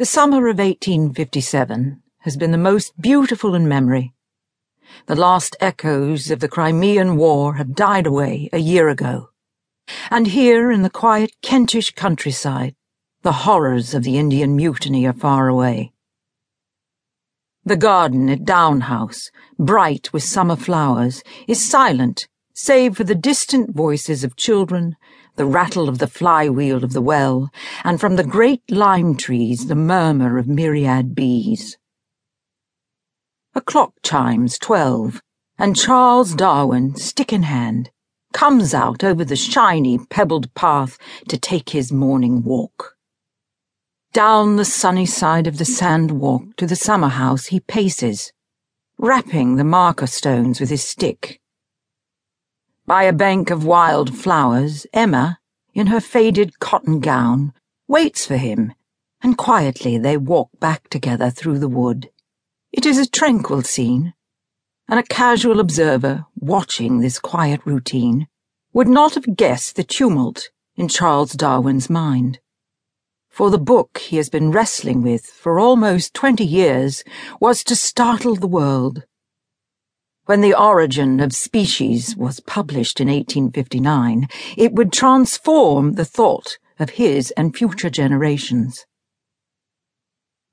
The summer of 1857 has been the most beautiful in memory. The last echoes of the Crimean War have died away a year ago. And here in the quiet Kentish countryside, the horrors of the Indian Mutiny are far away. The garden at Down House, bright with summer flowers, is silent save for the distant voices of children, the rattle of the flywheel of the well, and from the great lime trees the murmur of myriad bees. A clock chimes twelve, and Charles Darwin, stick in hand, comes out over the shiny, pebbled path to take his morning walk. Down the sunny side of the sand walk to the summer house he paces, rapping the marker stones with his stick by a bank of wild flowers, Emma, in her faded cotton gown, waits for him, and quietly they walk back together through the wood. It is a tranquil scene, and a casual observer, watching this quiet routine, would not have guessed the tumult in Charles Darwin's mind. For the book he has been wrestling with for almost twenty years was to startle the world when The Origin of Species was published in 1859, it would transform the thought of his and future generations.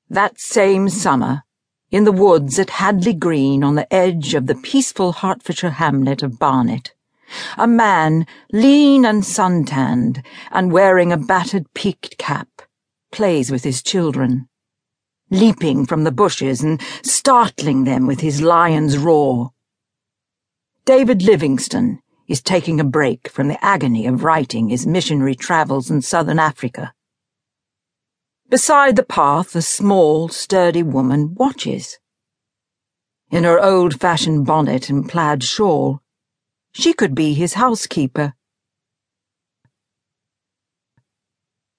That same summer, in the woods at Hadley Green on the edge of the peaceful Hertfordshire hamlet of Barnet, a man, lean and suntanned, and wearing a battered peaked cap, plays with his children, leaping from the bushes and startling them with his lion's roar. David Livingstone is taking a break from the agony of writing his missionary travels in southern Africa. Beside the path, a small, sturdy woman watches. In her old fashioned bonnet and plaid shawl, she could be his housekeeper,